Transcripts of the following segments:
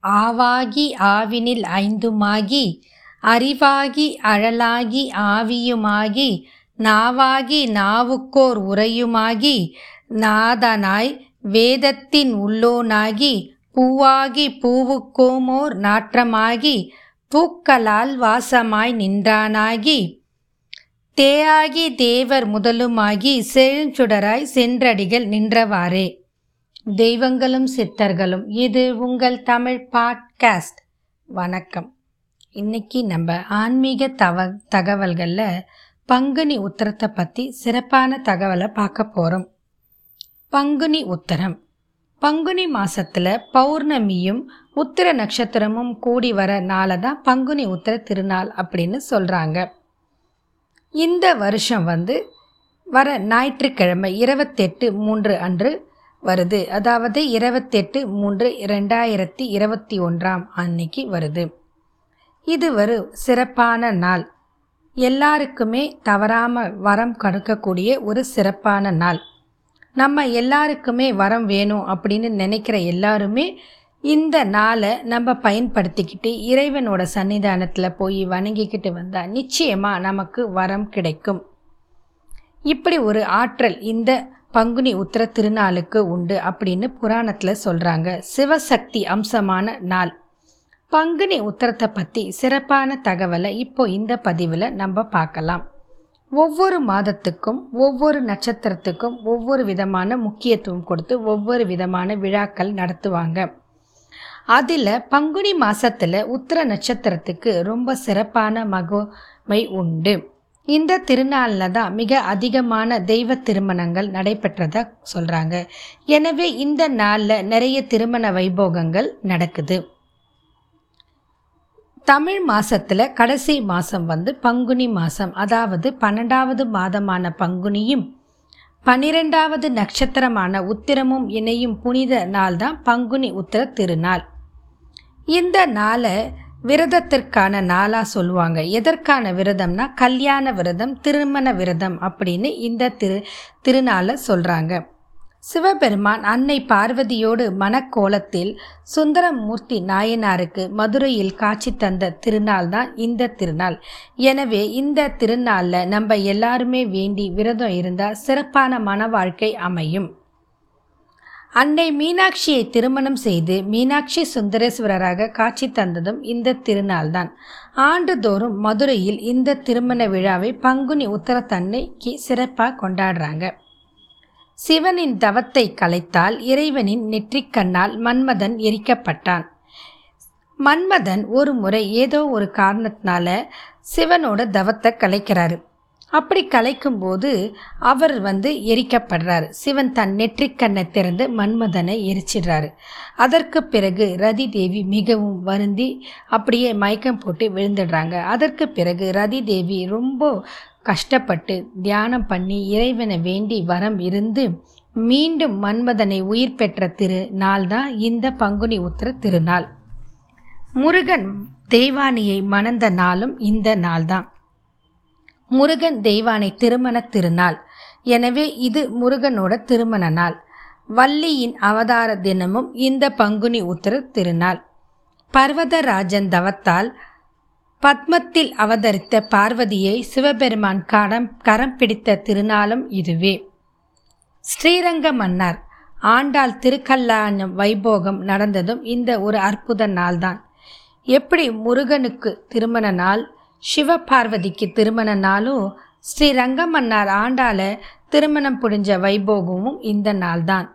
ஆவாகி ஆவினில் ஐந்துமாகி அறிவாகி அழலாகி ஆவியுமாகி நாவாகி நாவுக்கோர் உரையுமாகி நாதனாய் வேதத்தின் உள்ளோனாகி பூவாகி பூவுக்கோமோர் நாற்றமாகி பூக்களால் வாசமாய் நின்றானாகி. தேயாகி தேவர் முதலுமாகி செழுஞ்சுடராய் சென்றடிகள் நின்றவாறே. தெய்வங்களும் சித்தர்களும். இது உங்கள் தமிழ் பாட்காஸ்ட். வணக்கம். இன்னைக்கு நம்ம ஆன்மீக தவ தகவல்களில் பங்குனி உத்தரத்தை பற்றி சிறப்பான தகவலை பார்க்க போகிறோம் பங்குனி உத்தரம். பங்குனி மாசத்துல பௌர்ணமியும் உத்திர நட்சத்திரமும் கூடி வர நாளை தான் பங்குனி உத்திர திருநாள் அப்படின்னு சொல்கிறாங்க இந்த வருஷம் வந்து வர ஞாயிற்றுக்கிழமை இருபத்தெட்டு மூன்று அன்று வருது. அதாவது இருபத்தெட்டு மூன்று ரெண்டாயிரத்தி இருபத்தி ஒன்றாம் அன்னைக்கு வருது. இது ஒரு சிறப்பான நாள். எல்லாருக்குமே தவறாமல் வரம் கொடுக்கக்கூடிய ஒரு சிறப்பான நாள். நம்ம எல்லாருக்குமே வரம் வேணும் அப்படின்னு நினைக்கிற எல்லாருமே இந்த நாளை நம்ம பயன்படுத்திக்கிட்டு இறைவனோட சன்னிதானத்தில் போய் வணங்கிக்கிட்டு வந்தால் நிச்சயமாக நமக்கு வரம் கிடைக்கும். இப்படி ஒரு ஆற்றல் இந்த பங்குனி உத்திர திருநாளுக்கு உண்டு அப்படின்னு புராணத்தில் சொல்கிறாங்க சிவசக்தி அம்சமான நாள். பங்குனி உத்திரத்தை பற்றி சிறப்பான தகவலை இப்போ இந்த பதிவில் நம்ம பார்க்கலாம். ஒவ்வொரு மாதத்துக்கும் ஒவ்வொரு நட்சத்திரத்துக்கும் ஒவ்வொரு விதமான முக்கியத்துவம் கொடுத்து ஒவ்வொரு விதமான விழாக்கள் நடத்துவாங்க. அதில் பங்குனி மாதத்தில் உத்திர நட்சத்திரத்துக்கு ரொம்ப சிறப்பான மகமை உண்டு. இந்த திருநாளில் தான் மிக அதிகமான தெய்வ திருமணங்கள் நடைபெற்றதை சொல்கிறாங்க எனவே இந்த நாளில் நிறைய திருமண வைபோகங்கள் நடக்குது. தமிழ் மாசத்துல கடைசி மாதம் வந்து பங்குனி மாதம் அதாவது பன்னெண்டாவது மாதமான பங்குனியும் பன்னிரெண்டாவது நட்சத்திரமான உத்திரமும் இணையும் புனித நாள் தான் பங்குனி உத்திர திருநாள். இந்த நாளை விரதத்திற்கான நாளாக சொல்லுவாங்க. எதற்கான விரதம்னா கல்யாண விரதம் திருமண விரதம் அப்படின்னு இந்த திரு திருநாளை சொல்கிறாங்க சிவபெருமான் அன்னை பார்வதியோடு மனக்கோலத்தில் சுந்தரமூர்த்தி நாயனாருக்கு மதுரையில் காட்சி தந்த திருநாள் தான் இந்த திருநாள். எனவே இந்த திருநாளில் நம்ம எல்லாருமே வேண்டி விரதம் இருந்தால் சிறப்பான மன வாழ்க்கை அமையும். அன்னை மீனாட்சியை திருமணம் செய்து மீனாட்சி சுந்தரேஸ்வரராக காட்சி தந்ததும் இந்த திருநாள்தான். ஆண்டுதோறும் மதுரையில் இந்த திருமண விழாவை பங்குனி உத்தரத்தன்னைக்கு சிறப்பாக கொண்டாடுறாங்க. சிவனின் தவத்தை கலைத்தால் இறைவனின் நெற்றிக்கண்ணால் மன்மதன் எரிக்கப்பட்டான். மன்மதன் ஒரு முறை ஏதோ ஒரு காரணத்தினால சிவனோட தவத்தை கலைக்கிறாரு. அப்படி கலைக்கும் போது அவர் வந்து எரிக்கப்படுறாரு. சிவன் தன் நெற்றிக்கண்ணை திறந்து மன்மதனை எரிச்சிடுறாரு. அதற்கு பிறகு ரதி தேவி மிகவும் வருந்தி அப்படியே மயக்கம் போட்டு விழுந்துடுறாங்க. அதற்கு பிறகு ரதி தேவி ரொம்ப கஷ்டப்பட்டு தியானம் பண்ணி இறைவனை வேண்டி வரம் இருந்து மீண்டும் மன்மதனை உயிர் பெற்ற திரு நாள் தான் இந்த பங்குனி உத்திர திருநாள். முருகன் தெய்வானியை மணந்த நாளும் இந்த நாள்தான் முருகன் தெய்வானை திருமண திருநாள். எனவே இது முருகனோட திருமண நாள். வள்ளியின் அவதார தினமும் இந்த பங்குனி உத்திர திருநாள். பர்வதராஜன் தவத்தால் பத்மத்தில் அவதரித்த பார்வதியை சிவபெருமான் கரம் கரம் பிடித்த திருநாளும் இதுவே. ஸ்ரீரங்க மன்னர். ஆண்டாள் திருக்கல்யாண வைபோகம் நடந்ததும் இந்த ஒரு அற்புத நாள்தான். எப்படி முருகனுக்கு திருமண நாள் சிவபார்வதிக்கு திருமண நாளும் ஸ்ரீ மன்னார் ஆண்டால திருமணம் புரிஞ்ச வைபோகமும் இந்த நாள்தான்.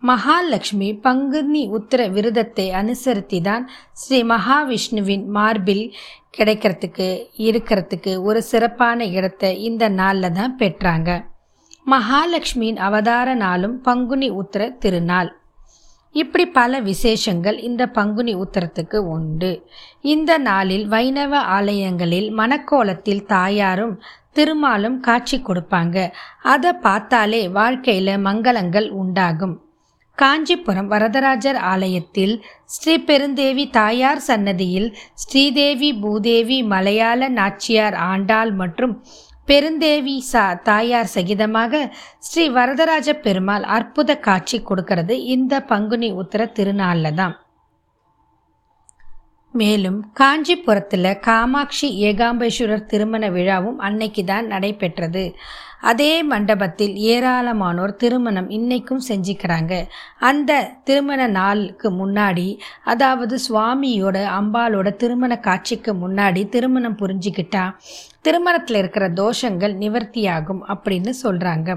மகாலட்சுமி பங்குனி உத்திர விரதத்தை அனுசரித்து தான் ஸ்ரீ மகாவிஷ்ணுவின் மார்பில் கிடைக்கிறதுக்கு இருக்கிறதுக்கு ஒரு சிறப்பான இடத்தை இந்த நாளில் தான் பெற்றாங்க. மகாலட்சுமியின் அவதார நாளும் பங்குனி உத்திர திருநாள். இப்படி பல விசேஷங்கள் இந்த பங்குனி உத்தரத்துக்கு உண்டு. இந்த நாளில் வைணவ ஆலயங்களில் மணக்கோலத்தில் தாயாரும் திருமாலும் காட்சி கொடுப்பாங்க. அதை பார்த்தாலே வாழ்க்கையில் மங்களங்கள் உண்டாகும். காஞ்சிபுரம் வரதராஜர் ஆலயத்தில் ஸ்ரீ பெருந்தேவி தாயார் சன்னதியில் ஸ்ரீதேவி பூதேவி மலையாள நாச்சியார் ஆண்டாள் மற்றும் பெருந்தேவி சா தாயார் சகிதமாக ஸ்ரீ வரதராஜ பெருமாள் அற்புத காட்சி கொடுக்கறது இந்த பங்குனி உத்தர திருநாளில் தான் மேலும் காஞ்சிபுரத்தில் காமாட்சி ஏகாம்பேஸ்வரர் திருமண விழாவும் அன்னைக்கு தான் நடைபெற்றது. அதே மண்டபத்தில் ஏராளமானோர் திருமணம் இன்னைக்கும் செஞ்சுக்கிறாங்க. அந்த திருமண நாளுக்கு முன்னாடி அதாவது சுவாமியோட அம்பாலோட திருமண காட்சிக்கு முன்னாடி திருமணம் புரிஞ்சுக்கிட்டா திருமணத்தில் இருக்கிற தோஷங்கள் நிவர்த்தியாகும் அப்படின்னு சொல்கிறாங்க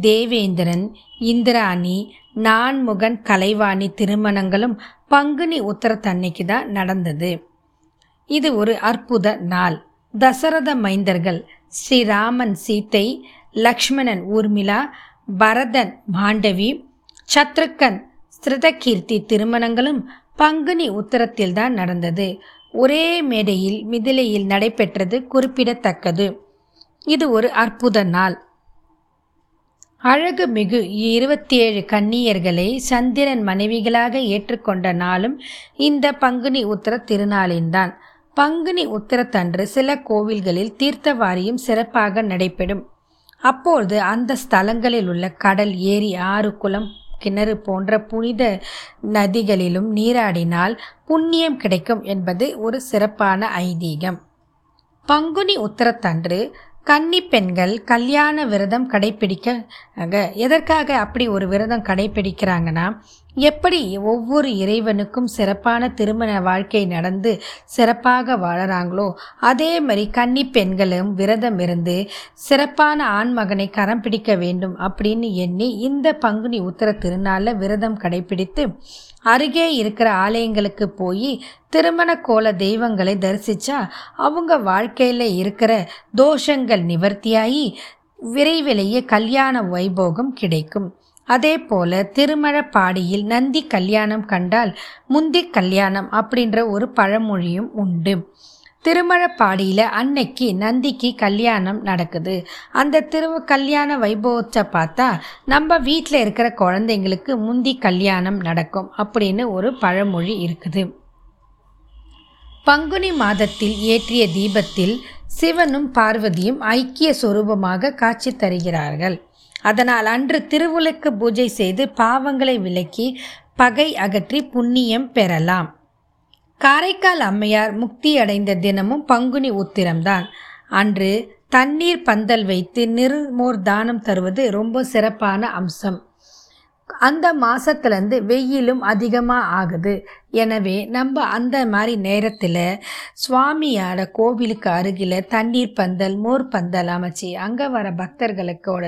தேவேந்திரன் இந்திராணி நான்முகன் கலைவாணி திருமணங்களும் பங்குனி உத்தரத்தன்னைக்கு தான் நடந்தது. இது ஒரு அற்புத நாள். தசரத மைந்தர்கள் ஸ்ரீராமன் சீத்தை லக்ஷ்மணன் ஊர்மிளா பரதன் மாண்டவி சத்ருக்கன் ஸ்ருதகீர்த்தி திருமணங்களும் பங்குனி உத்தரத்தில் தான் நடந்தது. ஒரே மேடையில் மிதிலையில் நடைபெற்றது குறிப்பிடத்தக்கது. இது ஒரு அற்புத நாள். அழகு மிகு இருபத்தி ஏழு கன்னியர்களை சந்திரன் மனைவிகளாக ஏற்றுக்கொண்ட நாளும் இந்த பங்குனி உத்தர திருநாளின்தான். பங்குனி உத்தரத்தன்று சில கோவில்களில் தீர்த்தவாரியும் சிறப்பாக நடைபெறும். அப்பொழுது அந்த ஸ்தலங்களில் உள்ள கடல் ஏரி ஆறு குளம் கிணறு போன்ற புனித நதிகளிலும் நீராடினால் புண்ணியம் கிடைக்கும் என்பது ஒரு சிறப்பான ஐதீகம். பங்குனி உத்தரத்தன்று கன்னி பெண்கள் கல்யாண விரதம் கடைபிடிக்க எதற்காக அப்படி ஒரு விரதம் கடைபிடிக்கிறாங்கன்னா எப்படி ஒவ்வொரு இறைவனுக்கும் சிறப்பான திருமண வாழ்க்கை நடந்து சிறப்பாக வாழறாங்களோ அதே மாதிரி கன்னி பெண்களும் விரதம் இருந்து சிறப்பான ஆண்மகனை கரம் பிடிக்க வேண்டும் அப்படின்னு எண்ணி இந்த பங்குனி உத்தர திருநாளில் விரதம் கடைபிடித்து அருகே இருக்கிற ஆலயங்களுக்கு போய் திருமண கோல தெய்வங்களை தரிசித்தா அவங்க வாழ்க்கையில் இருக்கிற தோஷங்கள் நிவர்த்தியாகி விரைவிலேயே கல்யாண வைபோகம் கிடைக்கும். அதேபோல திருமழப்பாடியில் நந்தி கல்யாணம் கண்டால் முந்தி கல்யாணம் அப்படின்ற ஒரு பழமொழியும் உண்டு. திருமழப்பாடியில் அன்னைக்கு நந்திக்கு கல்யாணம் நடக்குது. அந்த திரு கல்யாண வைபவத்தை பார்த்தா நம்ம வீட்டில் இருக்கிற குழந்தைங்களுக்கு முந்தி கல்யாணம் நடக்கும் அப்படின்னு ஒரு பழமொழி இருக்குது. பங்குனி மாதத்தில் ஏற்றிய தீபத்தில் சிவனும் பார்வதியும் ஐக்கிய சொரூபமாக காட்சி தருகிறார்கள். அதனால் அன்று திருவுலுக்கு பூஜை செய்து பாவங்களை விலக்கி பகை அகற்றி புண்ணியம் பெறலாம். காரைக்கால் அம்மையார் முக்தி அடைந்த தினமும் பங்குனி உத்திரம்தான் அன்று தண்ணீர் பந்தல் வைத்து நிர்மோர் தானம் தருவது ரொம்ப சிறப்பான அம்சம். அந்த மாதத்துலேருந்து வெயிலும் அதிகமாக ஆகுது. எனவே நம்ம அந்த மாதிரி நேரத்தில் சுவாமியோட கோவிலுக்கு அருகில் தண்ணீர் பந்தல் மோர் பந்தல் அமைச்சு அங்கே வர பக்தர்களுக்கோட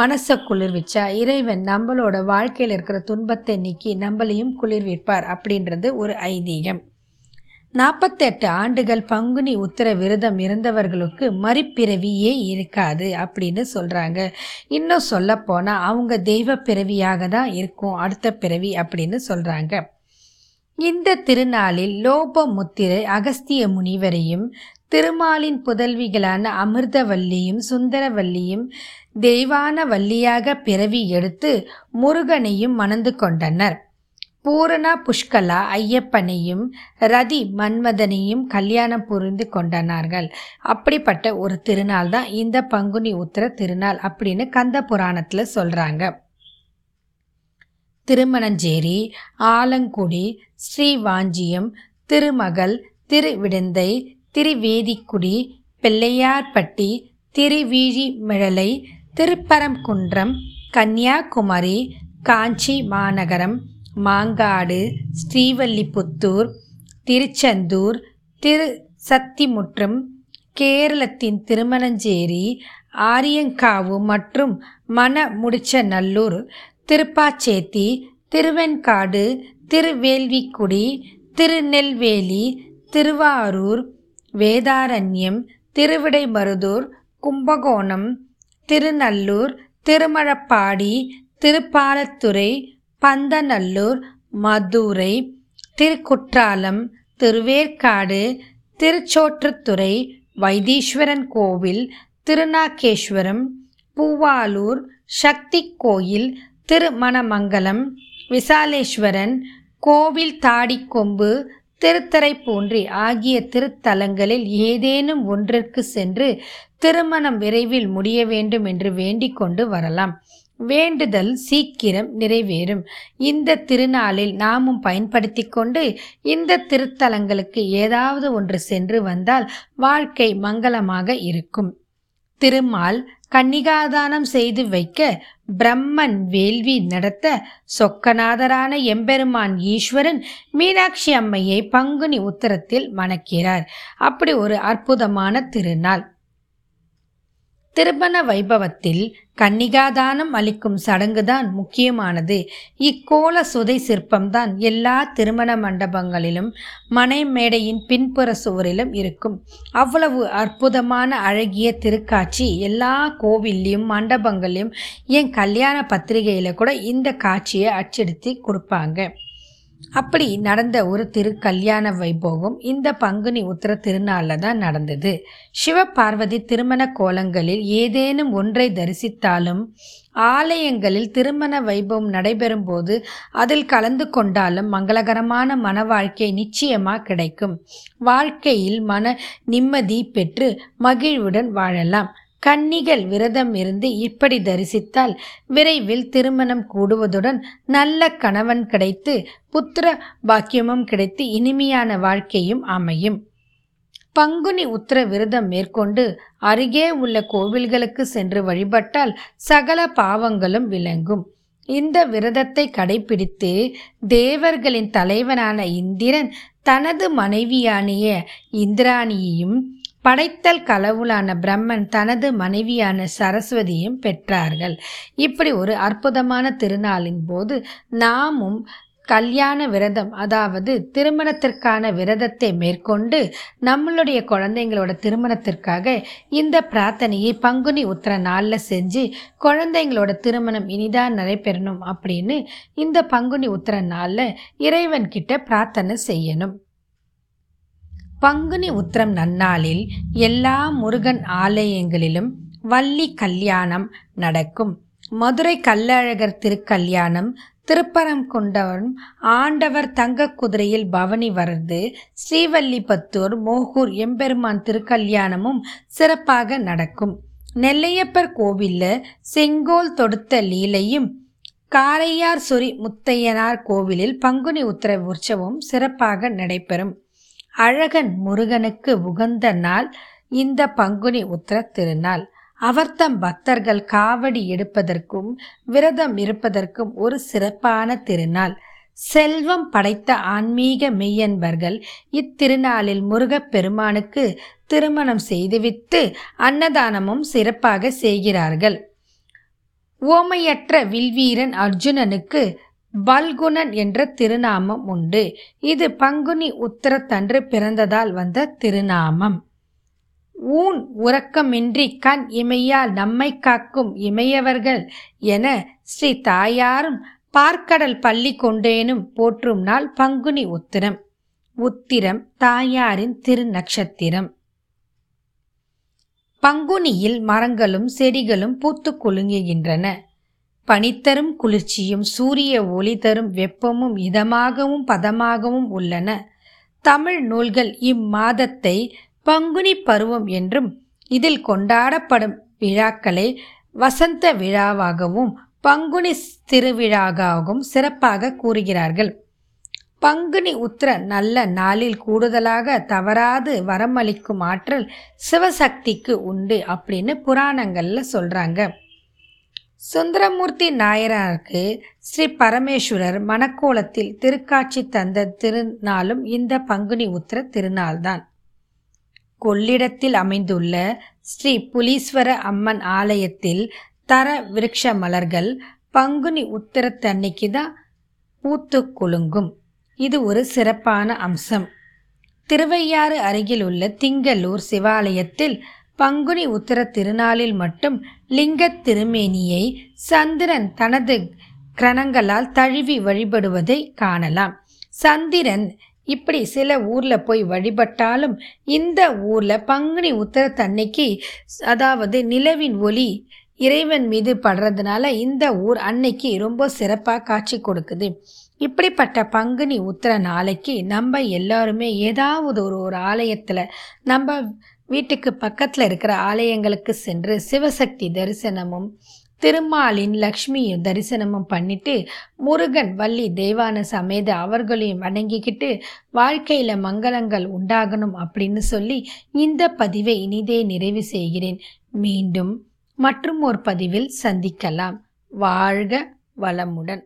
மனசை குளிர்விச்சா இறைவன் நம்மளோட வாழ்க்கையில் இருக்கிற துன்பத்தை நீக்கி நம்மளையும் குளிர்விப்பார் அப்படின்றது ஒரு ஐதீகம். நாற்பத்தெட்டு ஆண்டுகள் பங்குனி உத்தர விரதம் இருந்தவர்களுக்கு மறுப்பிறவியே இருக்காது அப்படின்னு சொல்கிறாங்க இன்னும் சொல்லப்போனால் அவங்க தெய்வ பிறவியாக தான் இருக்கும் அடுத்த பிறவி அப்படின்னு சொல்கிறாங்க இந்த திருநாளில் லோபமுத்திரை அகஸ்திய முனிவரையும் திருமாலின் புதல்விகளான அமிர்தவல்லியும் சுந்தரவல்லியும் தெய்வான வள்ளியாக பிறவி எடுத்து முருகனையும் மணந்து கொண்டனர். பூரணா புஷ்கலா ஐயப்பனையும் ரதி மன்மதனையும் கல்யாணம் புரிந்து கொண்டனார்கள். அப்படிப்பட்ட ஒரு திருநாள் தான் இந்த பங்குனி உத்திர திருநாள் அப்படின்னு கந்த புராணத்தில் சொல்கிறாங்க திருமணஞ்சேரி ஆலங்குடி ஸ்ரீவாஞ்சியம் திருமகள் திருவிடந்தை திருவேதிக்குடி பிள்ளையார்பட்டி திருவீழிமிழலை திருப்பரங்குன்றம் கன்னியாகுமரி காஞ்சி மாநகரம் மாங்காடு ஸ்ரீவல்லிபுத்தூர் திருச்செந்தூர் திரு சத்திமுற்றம் கேரளத்தின் திருமணஞ்சேரி ஆரியங்காவு மற்றும் மன முடிச்ச நல்லூர் திருப்பாச்சேத்தி திருவெண்காடு திருவேல்விக்குடி திருநெல்வேலி திருவாரூர் வேதாரண்யம் திருவிடைமருதூர் கும்பகோணம் திருநல்லூர் திருமழப்பாடி திருப்பாலத்துறை பந்தநல்லூர் மதுரை திருக்குற்றாலம் திருவேற்காடு திருச்சோற்றுத்துறை வைத்தீஸ்வரன் கோவில் திருநாகேஸ்வரம் பூவாலூர் சக்தி கோயில் திருமணமங்கலம் விசாலேஸ்வரன் கோவில் தாடிக்கொம்பு திருத்தரைப்பூன்றி ஆகிய திருத்தலங்களில் ஏதேனும் ஒன்றிற்கு சென்று திருமணம் விரைவில் முடிய வேண்டும் என்று வேண்டிக் கொண்டு வரலாம். வேண்டுதல் சீக்கிரம் நிறைவேறும். இந்த திருநாளில் நாமும் பயன்படுத்தி கொண்டு இந்த திருத்தலங்களுக்கு ஏதாவது ஒன்று சென்று வந்தால் வாழ்க்கை மங்களமாக இருக்கும். திருமால் கன்னிகாதானம் செய்து வைக்க பிரம்மன் வேள்வி நடத்த சொக்கநாதரான எம்பெருமான் ஈஸ்வரன் மீனாட்சி அம்மையை பங்குனி உத்தரத்தில் மணக்கிறார். அப்படி ஒரு அற்புதமான திருநாள். திருமண வைபவத்தில் கன்னிகாதானம் அளிக்கும் சடங்குதான் முக்கியமானது. இக்கோல சுதை சிற்பம்தான் எல்லா திருமண மண்டபங்களிலும் மனை மேடையின் பின்புற சுவரிலும் இருக்கும். அவ்வளவு அற்புதமான அழகிய திருக்காட்சி எல்லா கோவில்லையும் மண்டபங்களையும் என் கல்யாண பத்திரிகையில் கூட இந்த காட்சியை அச்சடித்து கொடுப்பாங்க. அப்படி நடந்த ஒரு திருக்கல்யாண வைபோகம் இந்த பங்குனி உத்திர திருநாளில் தான் நடந்தது. சிவபார்வதி திருமண கோலங்களில் ஏதேனும் ஒன்றை தரிசித்தாலும் ஆலயங்களில் திருமண வைபவம் நடைபெறும் போது அதில் கலந்து கொண்டாலும் மங்களகரமான மன வாழ்க்கை நிச்சயமாக கிடைக்கும். வாழ்க்கையில் மன நிம்மதி பெற்று மகிழ்வுடன் வாழலாம். கன்னிகள் விரதம் இருந்து இப்படி தரிசித்தால் விரைவில் திருமணம் கூடுவதுடன் நல்ல கணவன் கிடைத்து புத்திர பாக்கியமும் கிடைத்து இனிமையான வாழ்க்கையும் அமையும். பங்குனி உத்திர விரதம் மேற்கொண்டு அருகே உள்ள கோவில்களுக்கு சென்று வழிபட்டால் சகல பாவங்களும் விளங்கும். இந்த விரதத்தை கடைபிடித்து தேவர்களின் தலைவனான இந்திரன் தனது மனைவியானிய இந்திராணியையும் படைத்தல் களவுலான பிரம்மன் தனது மனைவியான சரஸ்வதியும் பெற்றார்கள். இப்படி ஒரு அற்புதமான திருநாளின் போது நாமும் கல்யாண விரதம் அதாவது திருமணத்திற்கான விரதத்தை மேற்கொண்டு நம்மளுடைய குழந்தைங்களோட திருமணத்திற்காக இந்த பிரார்த்தனையை பங்குனி உத்திர நாளில் செஞ்சு குழந்தைங்களோட திருமணம் இனிதான் நடைபெறணும் அப்படின்னு இந்த பங்குனி உத்திர நாளில் இறைவன்கிட்ட பிரார்த்தனை செய்யணும். பங்குனி உத்திரம் நன்னாளில் எல்லா முருகன் ஆலயங்களிலும் வள்ளி கல்யாணம் நடக்கும். மதுரை கல்லழகர் திருக்கல்யாணம் திருப்பரங்குன்றவரும் ஆண்டவர் தங்க குதிரையில் பவனி வரது ஸ்ரீவல்லிபத்தூர் மோகூர் எம்பெருமான் திருக்கல்யாணமும் சிறப்பாக நடக்கும். நெல்லையப்பர் கோவிலில் செங்கோல் தொடுத்த லீலையும் காரையார் சுரி முத்தையனார் கோவிலில் பங்குனி உத்திர உற்சவம் சிறப்பாக நடைபெறும். அழகன் முருகனுக்கு உகந்த நாள் இந்த பங்குனி உத்திர திருநாள். அவர்தம் பக்தர்கள் காவடி எடுப்பதற்கும் விரதம் இருப்பதற்கும் ஒரு சிறப்பான திருநாள். செல்வம் படைத்த ஆன்மீக மெய்யன்பர்கள் இத்திருநாளில் முருகப் பெருமானுக்கு திருமணம் செய்துவிட்டு அன்னதானமும் சிறப்பாக செய்கிறார்கள். ஓமையற்ற வில்வீரன் அர்ஜுனனுக்கு பல்குணன் என்ற திருநாமம் உண்டு. இது பங்குனி உத்தரத்தன்று பிறந்ததால் வந்த திருநாமம். ஊன் உறக்கமின்றி கண் இமையால் நம்மை காக்கும் இமையவர்கள் என ஸ்ரீ தாயாரும் பார்க்கடல் பள்ளி கொண்டேனும் போற்றும் நாள் பங்குனி உத்திரம். உத்திரம் தாயாரின் திருநக்ஷத்திரம். பங்குனியில் மரங்களும் செடிகளும் பூத்து குலுங்குகின்றன. பனித்தரும் குளிர்ச்சியும் சூரிய ஒளி தரும் வெப்பமும் இதமாகவும் பதமாகவும் உள்ளன. தமிழ் நூல்கள் இம்மாதத்தை பங்குனி பருவம் என்றும் இதில் கொண்டாடப்படும் விழாக்களை வசந்த விழாவாகவும் பங்குனி திருவிழாவாகவும் சிறப்பாக கூறுகிறார்கள். பங்குனி உத்திர நல்ல நாளில் கூடுதலாக தவறாது வரமளிக்கும் ஆற்றல் சிவசக்திக்கு உண்டு அப்படின்னு புராணங்களில் சொல்கிறாங்க சுந்தரமூர்த்தி நாயனாருக்கு ஸ்ரீ பரமேஸ்வரர் மணக்கோலத்தில் திருக்காட்சி தந்த திருநாளும் இந்த பங்குனி உத்திர திருநாள்தான். கொள்ளிடத்தில் அமைந்துள்ள ஸ்ரீ புலீஸ்வர அம்மன் ஆலயத்தில் தர விருட்ச மலர்கள் பங்குனி உத்திரத்தன்னைக்கு தான் பூத்து குலுங்கும். இது ஒரு சிறப்பான அம்சம். திருவையாறு அருகில் உள்ள திங்களூர் சிவாலயத்தில் பங்குனி உத்திர திருநாளில் மட்டும் லிங்கத் திருமேனியை சந்திரன் தனது கிரணங்களால் தழுவி வழிபடுவதை காணலாம். சந்திரன் இப்படி சில ஊரில் போய் வழிபட்டாலும் இந்த ஊரில் பங்குனி உத்தரத்தன்னைக்கு அதாவது நிலவின் ஒளி இறைவன் மீது படுறதுனால இந்த ஊர் அன்னைக்கு ரொம்ப சிறப்பாக காட்சி கொடுக்குது. இப்படிப்பட்ட பங்குனி உத்திர நாளைக்கு நம்ம எல்லாருமே ஏதாவது ஒரு ஒரு ஆலயத்தில் நம்ம வீட்டுக்கு பக்கத்தில் இருக்கிற ஆலயங்களுக்கு சென்று சிவசக்தி தரிசனமும் திருமாலின் லக்ஷ்மியும் தரிசனமும் பண்ணிட்டு முருகன் வள்ளி தெய்வான சமேத அவர்களையும் வணங்கிக்கிட்டு வாழ்க்கையில் மங்களங்கள் உண்டாகணும் அப்படின்னு சொல்லி இந்த பதிவை இனிதே நிறைவு செய்கிறேன். மீண்டும் மற்றும் ஒரு பதிவில் சந்திக்கலாம். வாழ்க வளமுடன்.